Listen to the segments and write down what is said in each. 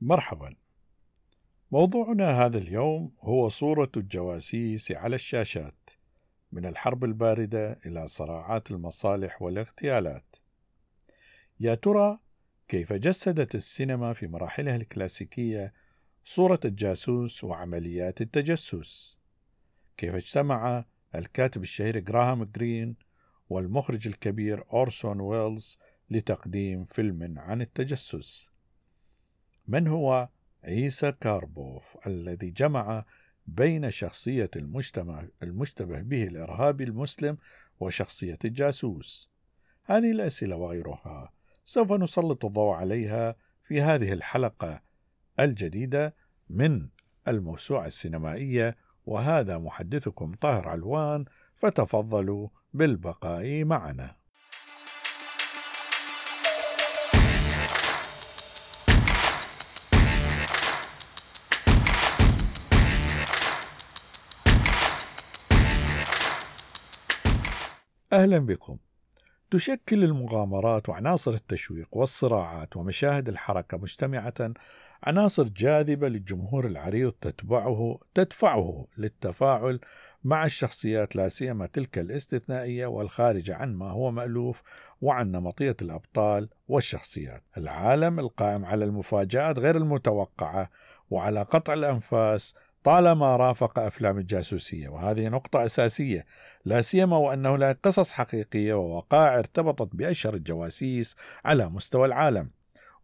مرحبا. موضوعنا هذا اليوم هو صورة الجواسيس على الشاشات من الحرب الباردة إلى صراعات المصالح والاغتيالات. يا ترى كيف جسدت السينما في مراحلها الكلاسيكية صورة الجاسوس وعمليات التجسس؟ كيف اجتمع الكاتب الشهير جراهام جرين والمخرج الكبير أورسون ويلز لتقديم فيلم عن التجسس؟ من هو عيسى كاربوف الذي جمع بين شخصية المجتمع المشتبه به الإرهابي المسلم وشخصية الجاسوس؟ هذه الأسئلة وغيرها سوف نسلط الضوء عليها في هذه الحلقة الجديدة من الموسوعة السينمائية وهذا محدثكم طاهر علوان فتفضلوا بالبقاء معنا. أهلا بكم. تشكل المغامرات وعناصر التشويق والصراعات ومشاهد الحركة مجتمعة عناصر جاذبة للجمهور العريض تتبعه تدفعه للتفاعل مع الشخصيات لا سيما تلك الاستثنائية والخارجة عن ما هو مألوف وعن نمطية الأبطال والشخصيات. العالم القائم على المفاجآت غير المتوقعة وعلى قطع الأنفاس طالما رافق أفلام الجاسوسية وهذه نقطة أساسية لا سيما وأنه لا قصص حقيقية ووقائع ارتبطت بأشهر الجواسيس على مستوى العالم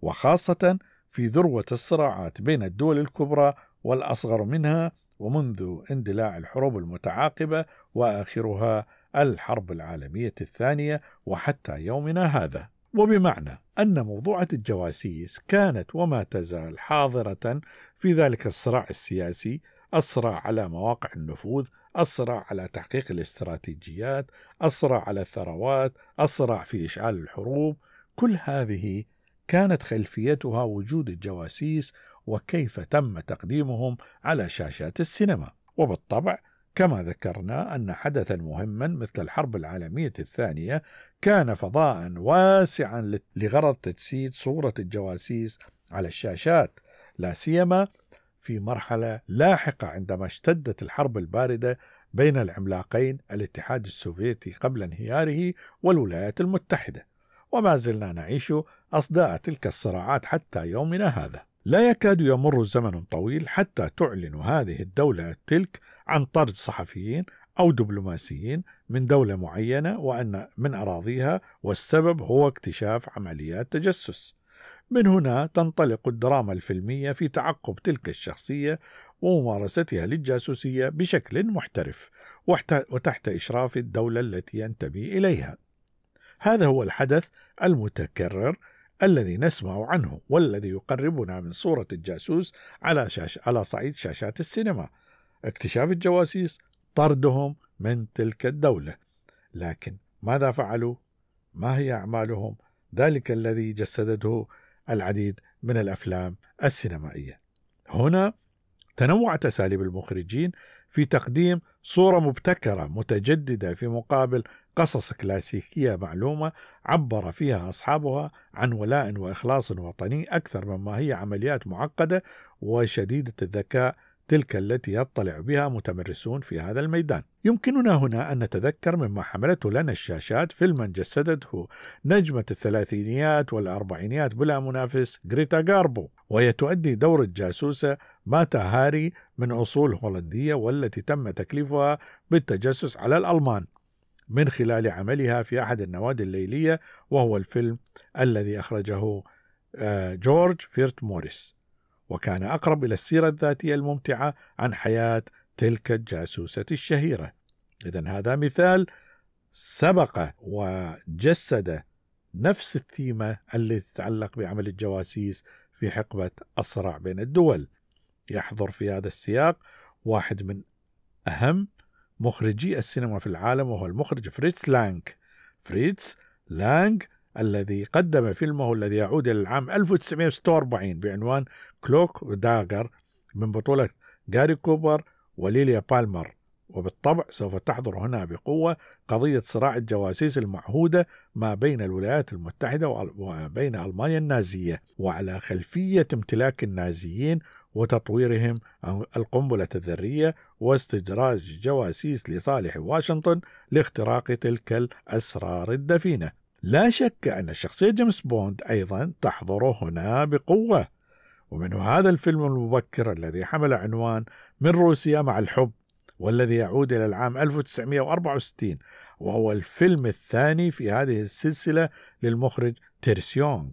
وخاصة في ذروة الصراعات بين الدول الكبرى والأصغر منها ومنذ اندلاع الحروب المتعاقبة وآخرها الحرب العالمية الثانية وحتى يومنا هذا. وبمعنى أن موضوعة الجواسيس كانت وما تزال حاضرة في ذلك الصراع السياسي الصراع على مواقع النفوذ الصراع على تحقيق الاستراتيجيات الصراع على الثروات الصراع في إشعال الحروب. كل هذه كانت خلفيتها وجود الجواسيس وكيف تم تقديمهم على شاشات السينما. وبالطبع كما ذكرنا أن حدثا مهما مثل الحرب العالمية الثانية كان فضاء واسعا لغرض تجسيد صورة الجواسيس على الشاشات لا سيما في مرحلة لاحقة عندما اشتدت الحرب الباردة بين العملاقين الاتحاد السوفيتي قبل انهياره والولايات المتحدة. وما زلنا نعيش أصداء تلك الصراعات حتى يومنا هذا. لا يكاد يمر زمن طويل حتى تعلن هذه الدولة تلك عن طرد صحفيين أو دبلوماسيين من دولة معينة وأن من أراضيها والسبب هو اكتشاف عمليات تجسس. من هنا تنطلق الدراما الفيلمية في تعقب تلك الشخصية وممارستها للجاسوسية بشكل محترف وتحت إشراف الدولة التي ينتمي إليها. هذا هو الحدث المتكرر الذي نسمع عنه والذي يقربنا من صورة الجاسوس على شاش على صعيد شاشات السينما اكتشاف الجواسيس طردهم من تلك الدولة لكن ماذا فعلوا؟ ما هي أعمالهم؟ ذلك الذي جسدته العديد من الأفلام السينمائية هنا تنوعت أساليب المخرجين في تقديم صورة مبتكرة متجددة في مقابل قصص كلاسيكية معلومة عبر فيها أصحابها عن ولاء وإخلاص وطني أكثر مما هي عمليات معقدة وشديدة الذكاء تلك التي يطلع بها متمرسون في هذا الميدان. يمكننا هنا أن نتذكر مما حملته لنا الشاشات فيلما جسدته نجمة الثلاثينيات والأربعينيات بلا منافس غريتا غاربو وهي تؤدي دور الجاسوسة ماتا هاري من أصول هولندية والتي تم تكليفها بالتجسس على الألمان من خلال عملها في أحد النوادي الليلية وهو الفيلم الذي أخرجه آه، جورج فيرت موريس. وكان أقرب إلى السيرة الذاتية الممتعة عن حياة تلك الجاسوسة الشهيرة. إذا هذا مثال سبق وجسد نفس الثيمة التي تتعلق بعمل الجواسيس في حقبة الصراع بين الدول. يحضر في هذا السياق واحد من أهم مخرجي السينما في العالم وهو المخرج فريتز لانغ فريتز لانغ الذي قدم فيلمه الذي يعود إلى العام 1946 بعنوان Cloak و Dagger من بطولة جاري كوبر وليلي بالمر. وبالطبع سوف تحضر هنا بقوة قضية صراع الجواسيس المعهودة ما بين الولايات المتحدة وبين ألمانيا النازية وعلى خلفية امتلاك النازيين وتطويرهم القنبلة الذرية واستدراج جواسيس لصالح واشنطن لاختراق تلك الأسرار الدفينة. لا شك أن شخصية جيمس بوند أيضا تحضر هنا بقوة ومن هذا الفيلم المبكر الذي حمل عنوان من روسيا مع الحب والذي يعود إلى العام 1964 وهو الفيلم الثاني في هذه السلسلة للمخرج تيرنس يونغ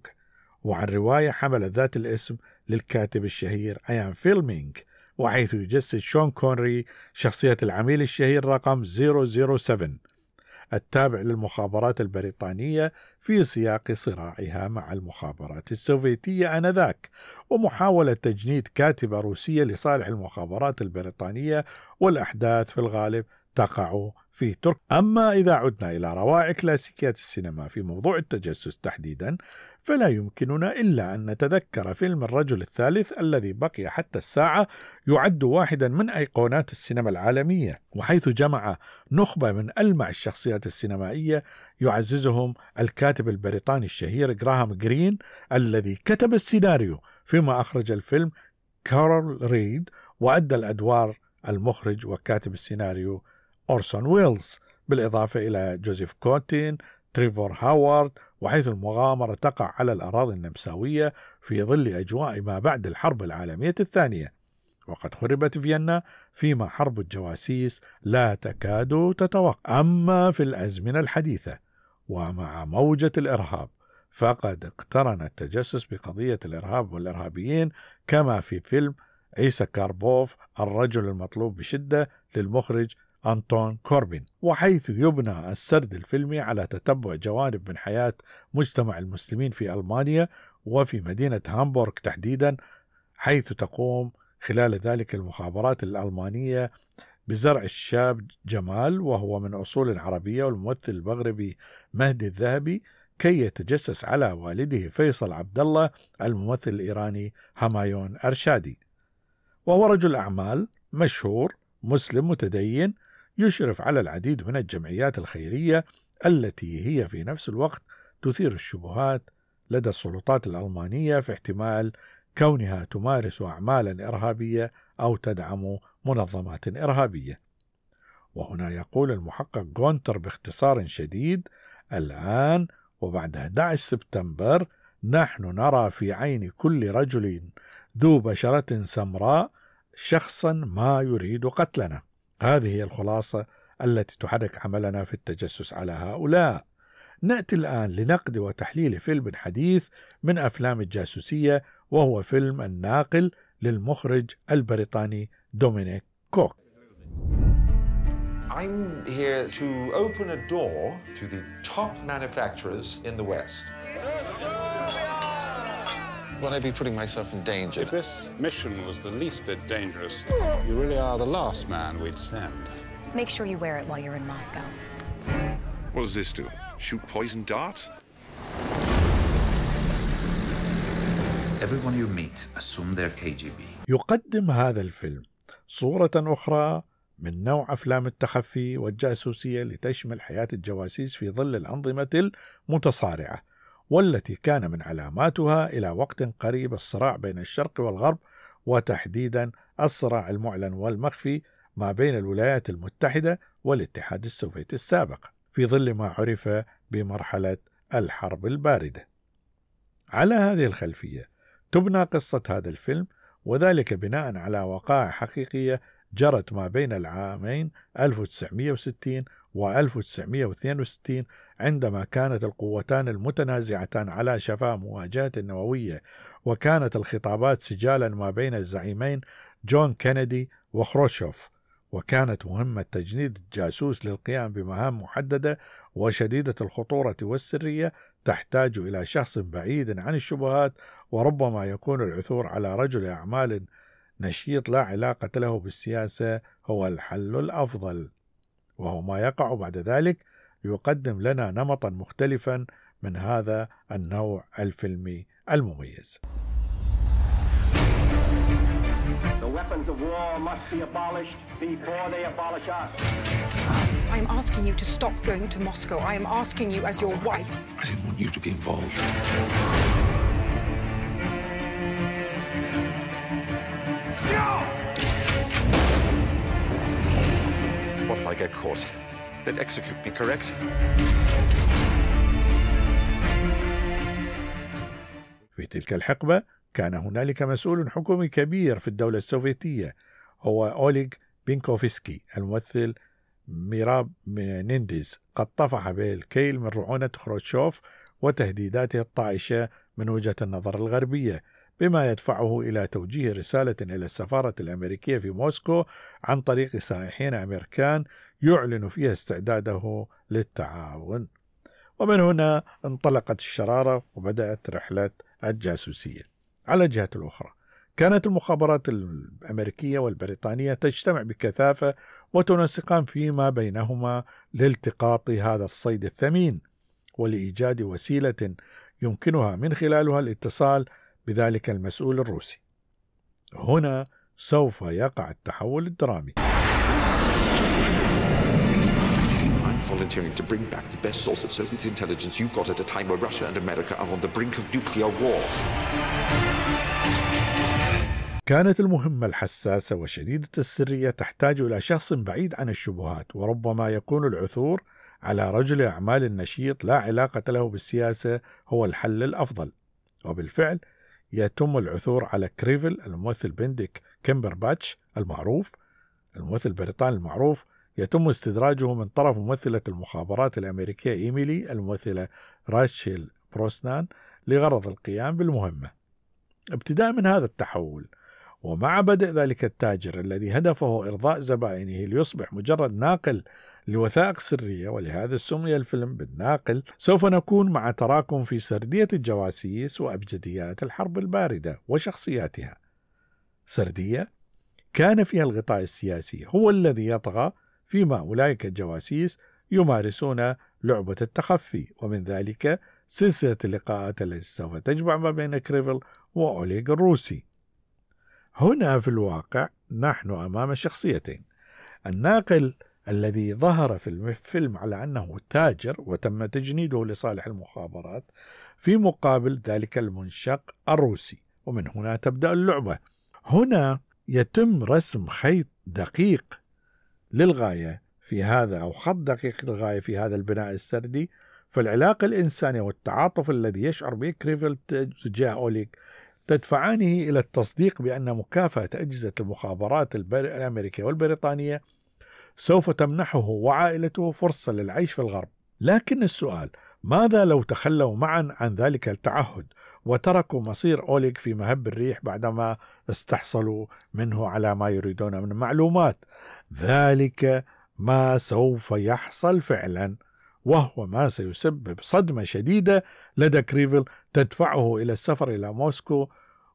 وعن رواية حملت ذات الاسم للكاتب الشهير أيان فيلمينغ وحيث يجسد شون كونري شخصية العميل الشهير رقم 007 التابع للمخابرات البريطانية في سياق صراعها مع المخابرات السوفيتية آنذاك ومحاولة تجنيد كاتبة روسية لصالح المخابرات البريطانية والأحداث في الغالب تقع في ترك. أما إذا عدنا إلى روائع كلاسيكيات السينما في موضوع التجسس تحديدا فلا يمكننا إلا أن نتذكر فيلم الرجل الثالث الذي بقي حتى الساعة يعد واحدا من أيقونات السينما العالمية وحيث جمع نخبة من ألمع الشخصيات السينمائية يعززهم الكاتب البريطاني الشهير جراهام جرين الذي كتب السيناريو فيما أخرج الفيلم كارول ريد وأدى الأدوار المخرج وكاتب السيناريو أورسون ويلز بالإضافة إلى جوزيف كوتين تريفور هاوارد وحيث المغامرة تقع على الأراضي النمساوية في ظل أجواء ما بعد الحرب العالمية الثانية. وقد خربت فيينا فيما حرب الجواسيس لا تكاد تتوقف. أما في الأزمنة الحديثة ومع موجة الإرهاب فقد اقترن التجسس بقضية الإرهاب والإرهابيين كما في فيلم عيسى كاربوف الرجل المطلوب بشدة للمخرج أنطون كوربين وحيث يبنى السرد الفيلمي على تتبع جوانب من حياة مجتمع المسلمين في ألمانيا وفي مدينة هامبورغ تحديدا حيث تقوم خلال ذلك المخابرات الألمانية بزرع الشاب جمال وهو من أصول عربية والممثل المغربي مهدي الذهبي كي يتجسس على والده فيصل عبد الله الممثل الإيراني همايون أرشادي. وهو رجل أعمال مشهور مسلم متدين يشرف على العديد من الجمعيات الخيرية التي هي في نفس الوقت تثير الشبهات لدى السلطات الألمانية في احتمال كونها تمارس أعمالا إرهابية أو تدعم منظمات إرهابية. وهنا يقول المحقق جونتر باختصار شديد: الآن وبعد 11 سبتمبر نحن نرى في عين كل رجل ذو بشرة سمراء شخصا ما يريد قتلنا. هذه هي الخلاصة التي تحرك عملنا في التجسس على هؤلاء. نأتي الآن لنقد وتحليل فيلم حديث من أفلام الجاسوسية وهو فيلم الناقل للمخرج البريطاني دومينيك كوك. I'm here to open a door to the top manufacturers in the West. Will I be putting myself in danger? If this mission was the least bit dangerous, you really are the last man we'd send. Make sure you wear it while you're in Moscow. What does this do? Shoot poison darts? Everyone you meet assume they're KGB. يقدم هذا الفيلم صورة أخرى من نوع أفلام التخفي والجاسوسية لتشمل حياة الجواسيس في ظل الأنظمة المتصارعة والتي كان من علاماتها إلى وقت قريب الصراع بين الشرق والغرب وتحديدا الصراع المعلن والمخفي ما بين الولايات المتحدة والاتحاد السوفيتي السابق في ظل ما عرف بمرحلة الحرب الباردة. على هذه الخلفية تبنى قصة هذا الفيلم وذلك بناء على وقائع حقيقية جرت ما بين العامين 1960 و 1962 عندما كانت القوتان المتنازعتان على شفا مواجهة نووية وكانت الخطابات سجالا ما بين الزعيمين جون كينيدي وخروشوف وكانت مهمة تجنيد الجاسوس للقيام بمهام محددة وشديدة الخطورة والسرية تحتاج إلى شخص بعيد عن الشبهات وربما يكون العثور على رجل أعمال نشيط لا علاقة له بالسياسة هو الحل الأفضل. وهو ما يقع بعد ذلك ليقدم لنا نمطا مختلفا من هذا النوع الفيلمي المميز. The weapon weapons of war must be abolished before they abolish us. I am asking you to stop going to Moscow. I am asking you as your wife. I didn't want you to be involved. Get caught? Then execute me, correct? في تلك الحقبة كان هنالك مسؤول حكومي كبير في الدولة السوفيتية هو أوليغ بينكوفسكي الممثل ميراب نينديز قد طفح به الكيل من رعونة خروتشوف وتهديداته الطائشة من وجهة النظر الغربية بما يدفعه إلى توجيه رسالة إلى السفارة الأمريكية في موسكو عن طريق سائحين أمريكان يعلن فيها استعداده للتعاون. ومن هنا انطلقت الشرارة وبدأت رحلة الجاسوسية. على الجهة الأخرى كانت المخابرات الأمريكية والبريطانية تجتمع بكثافة وتنسقان فيما بينهما لالتقاط هذا الصيد الثمين ولإيجاد وسيلة يمكنها من خلالها الاتصال بذلك المسؤول الروسي. هنا سوف يقع التحول الدرامي. Volunteering to bring back the best source of Soviet intelligence you got at a time where Russia and America are on the brink of nuclear war. كانت المهمة الحساسة وشديدة السرية تحتاج إلى شخص بعيد عن الشبهات وربما يكون العثور على رجل أعمال نشيط لا علاقة له بالسياسة هو الحل الأفضل وبالفعل يتم العثور على غريفيل الممثل بنديكت كيمبرباتش المعروف الممثل البريطاني المعروف يتم استدراجه من طرف ممثلة المخابرات الأمريكية إيميلي الممثلة راشيل بروسنان لغرض القيام بالمهمة. ابتداء من هذا التحول ومع بدء ذلك التاجر الذي هدفه إرضاء زبائنه ليصبح مجرد ناقل لوثائق سرية ولهذا سمي الفيلم بالناقل سوف نكون مع تراكم في سردية الجواسيس وأبجديات الحرب الباردة وشخصياتها. سردية كان فيها الغطاء السياسي هو الذي يطغى فيما أولئك الجواسيس يمارسون لعبة التخفي ومن ذلك سلسلة اللقاءات التي سوف تجمع ما بين كريفل وأوليغ الروسي. هنا في الواقع نحن أمام شخصيتين. الناقل الذي ظهر في الفيلم على أنه تاجر وتم تجنيده لصالح المخابرات في مقابل ذلك المنشق الروسي ومن هنا تبدأ اللعبة. هنا يتم رسم خيط دقيق للغاية في هذا أو خط دقيق للغاية في هذا البناء السردي فالعلاقة الإنسانية والتعاطف الذي يشعر به كريفل تجاه أوليك تدفعانه إلى التصديق بأن مكافأة أجهزة المخابرات الأمريكية والبريطانية سوف تمنحه وعائلته فرصة للعيش في الغرب. لكن السؤال ماذا لو تخلوا معا عن ذلك التعهد وتركوا مصير أوليغ في مهب الريح بعدما استحصلوا منه على ما يريدون من معلومات؟ ذلك ما سوف يحصل فعلا وهو ما سيسبب صدمة شديدة لدى كريفل تدفعه إلى السفر إلى موسكو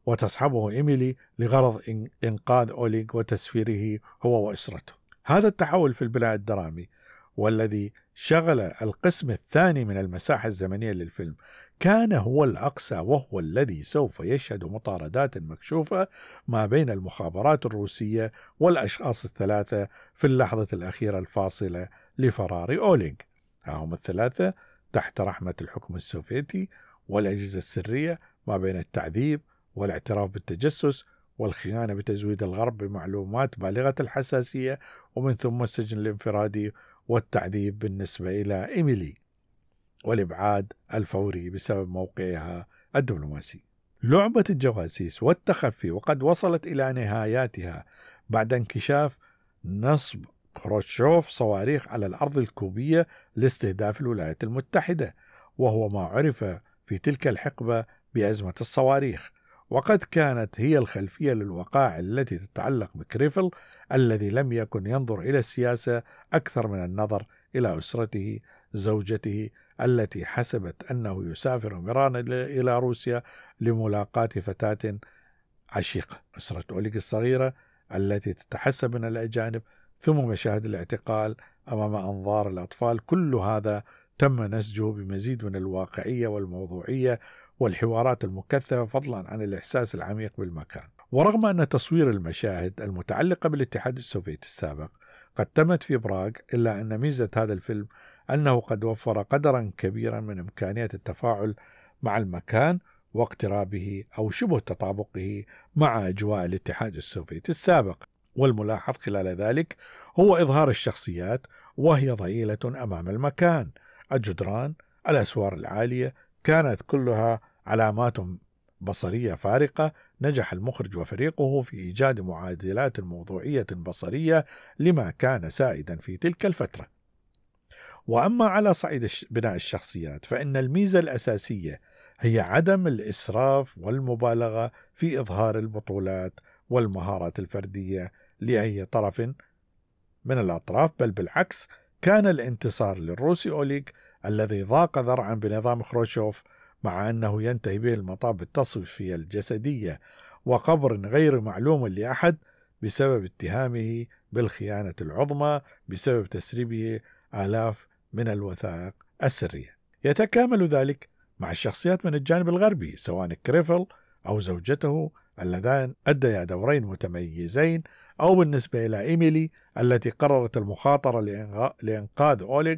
وتصحبه إيميلي لغرض إنقاذ أوليغ وتسفيره هو وأسرته. هذا التحول في البناء الدرامي والذي شغل القسم الثاني من المساحة الزمنية للفيلم. كان هو الأقصى وهو الذي سوف يشهد مطاردات مكشوفة ما بين المخابرات الروسية والأشخاص الثلاثة في اللحظة الأخيرة الفاصلة لفرار أوليغ هم الثلاثة تحت رحمة الحكم السوفيتي والأجهزة السرية ما بين التعذيب والاعتراف بالتجسس والخيانة بتزويد الغرب بمعلومات بالغة الحساسية ومن ثم السجن الانفرادي والتعذيب بالنسبة إلى إيميلي والإبعاد الفوري بسبب موقعها الدبلوماسي. لعبة الجواسيس والتخفي وقد وصلت إلى نهاياتها بعد انكشاف نصب خروتشوف صواريخ على الأرض الكوبية لاستهداف الولايات المتحدة وهو ما عرف في تلك الحقبة بأزمة الصواريخ. وقد كانت هي الخلفية للوقائع التي تتعلق بكريفل الذي لم يكن ينظر إلى السياسة أكثر من النظر إلى أسرته زوجته التي حسبت أنه يسافر مرارا إلى روسيا لملاقاة فتاة عشيقة أسرة أوليك الصغيرة التي تتحسب من الأجانب ثم مشاهد الاعتقال أمام أنظار الأطفال. كل هذا تم نسجه بمزيد من الواقعية والموضوعية والحوارات المكثفة فضلا عن الإحساس العميق بالمكان. ورغم أن تصوير المشاهد المتعلقة بالاتحاد السوفيتي السابق قد تمت في براغ إلا أن ميزة هذا الفيلم أنه قد وفر قدرا كبيرا من إمكانية التفاعل مع المكان واقترابه أو شبه تطابقه مع أجواء الاتحاد السوفيتي السابق. والملاحظ خلال ذلك هو إظهار الشخصيات وهي ضئيلة أمام المكان. الجدران الأسوار العالية كانت كلها علامات بصرية فارقة. نجح المخرج وفريقه في إيجاد معادلات موضوعية بصرية لما كان سائدا في تلك الفترة. وأما على صعيد بناء الشخصيات فإن الميزة الأساسية هي عدم الإسراف والمبالغة في إظهار البطولات والمهارات الفردية لأي طرف من الأطراف بل بالعكس كان الانتصار للروسي أوليغ الذي ضاق ذرعا بنظام خروشوف مع أنه ينتهي به المطاف بالتصفية الجسدية وقبر غير معلوم لأحد بسبب اتهامه بالخيانة العظمى بسبب تسريبه آلاف من الوثائق السرية. يتكامل ذلك مع الشخصيات من الجانب الغربي سواء كريفل أو زوجته اللذان أديا دورين متميزين أو بالنسبة إلى إيميلي التي قررت المخاطرة لإنقاذ أوليغ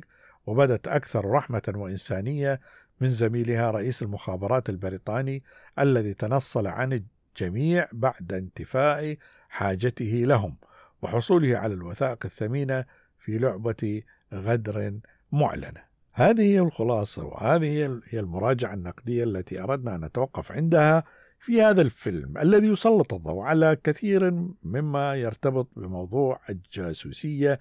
وبدت أكثر رحمة وإنسانية من زميلها رئيس المخابرات البريطاني الذي تنصل عن الجميع بعد انتفاء حاجته لهم وحصوله على الوثائق الثمينة في لعبة غدر معلنة. هذه هي الخلاصة وهذه هي المراجعة النقدية التي أردنا أن نتوقف عندها في هذا الفيلم الذي يسلط الضوء على كثير مما يرتبط بموضوع الجاسوسية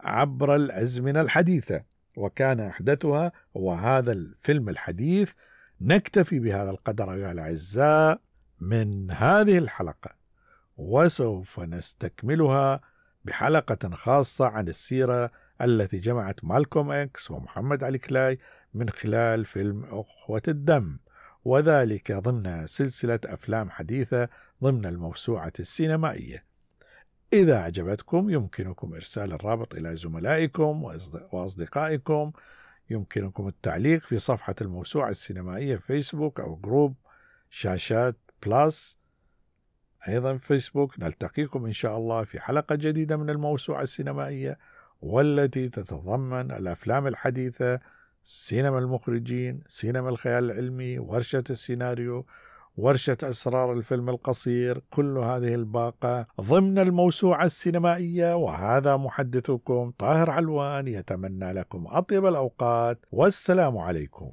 عبر الأزمنة الحديثة. وكان أحدثها هو هذا الفيلم الحديث. نكتفي بهذا القدر أيها الأعزاء من هذه الحلقة وسوف نستكملها بحلقة خاصة عن السيرة التي جمعت مالكوم إكس ومحمد علي كلاي من خلال فيلم أخوة الدم وذلك ضمن سلسلة أفلام حديثة ضمن الموسوعة السينمائية. إذا أعجبتكم يمكنكم إرسال الرابط إلى زملائكم وأصدقائكم. يمكنكم التعليق في صفحة الموسوعة السينمائية فيسبوك أو group شاشات بلس. أيضا فيسبوك. نلتقيكم إن شاء الله في حلقة جديدة من الموسوعة السينمائية والتي تتضمن الأفلام الحديثة سينما المخرجين سينما الخيال العلمي ورشة السيناريو. ورشة أسرار الفيلم القصير كل هذه الباقة ضمن الموسوعة السينمائية. وهذا محدثكم طاهر علوان يتمنى لكم أطيب الأوقات والسلام عليكم.